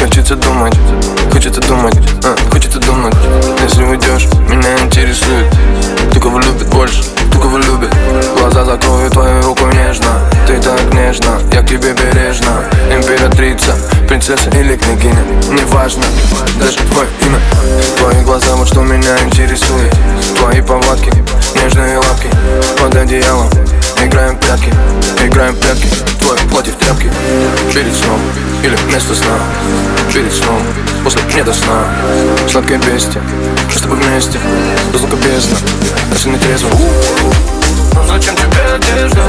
Хочется думать, хочется думать, а, хочется думать. Если уйдешь, меня интересует. Ты кого любит больше, ты кого любит. Глаза закрою твою руку нежно. Ты так нежно, я к тебе бережно. Императрица, принцесса или княгиня Неважно, даже твое имя. Твои глаза, вот что меня интересует Твои повадки, нежные лапки Под одеялом Играем в прятки, играем в прятки. Твое платье в тряпке. Перед сном или вместо сна? Перед сном, после не до сна. Сладкое бестия, что с тобой вместе? Разлука бездна, если не трезво Но зачем тебе одежда?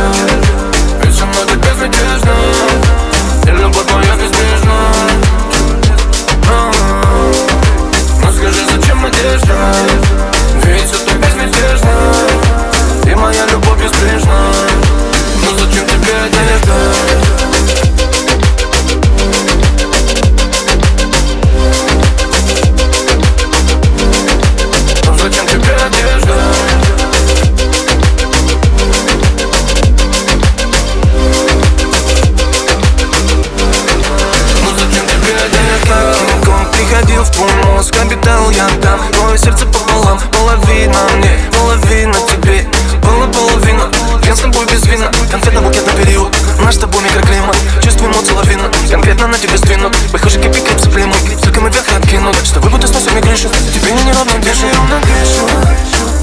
Мозг, обитал я там. Твое сердце пополам, половина мне, половина тебе. Была половина, я с тобой без вина. Конфетно-букетный период, наш с тобой микроклимат. Чувствую эмоции лавина, конкретно на тебе сдвинут Похоже, кипи клип заплемут, только мы вверх и откинут. С тобой будто сносами крышу, тебе не неровно дышу дышу,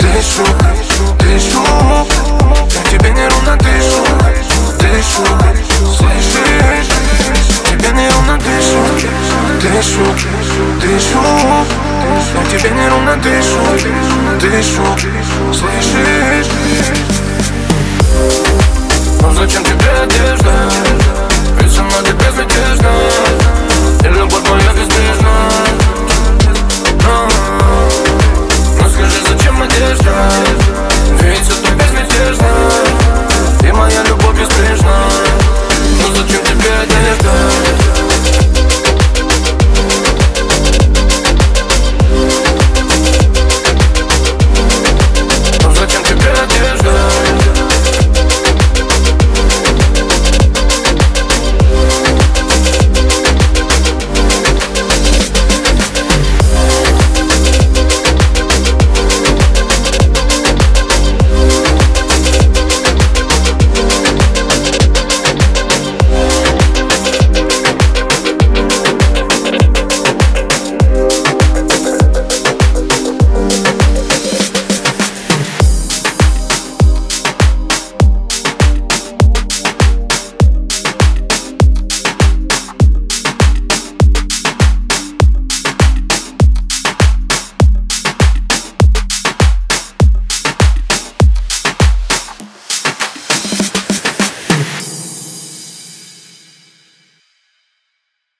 дышу, дышу тебе неровно дышу, дышу, Тебе неровно дышу, дышу, слышишь?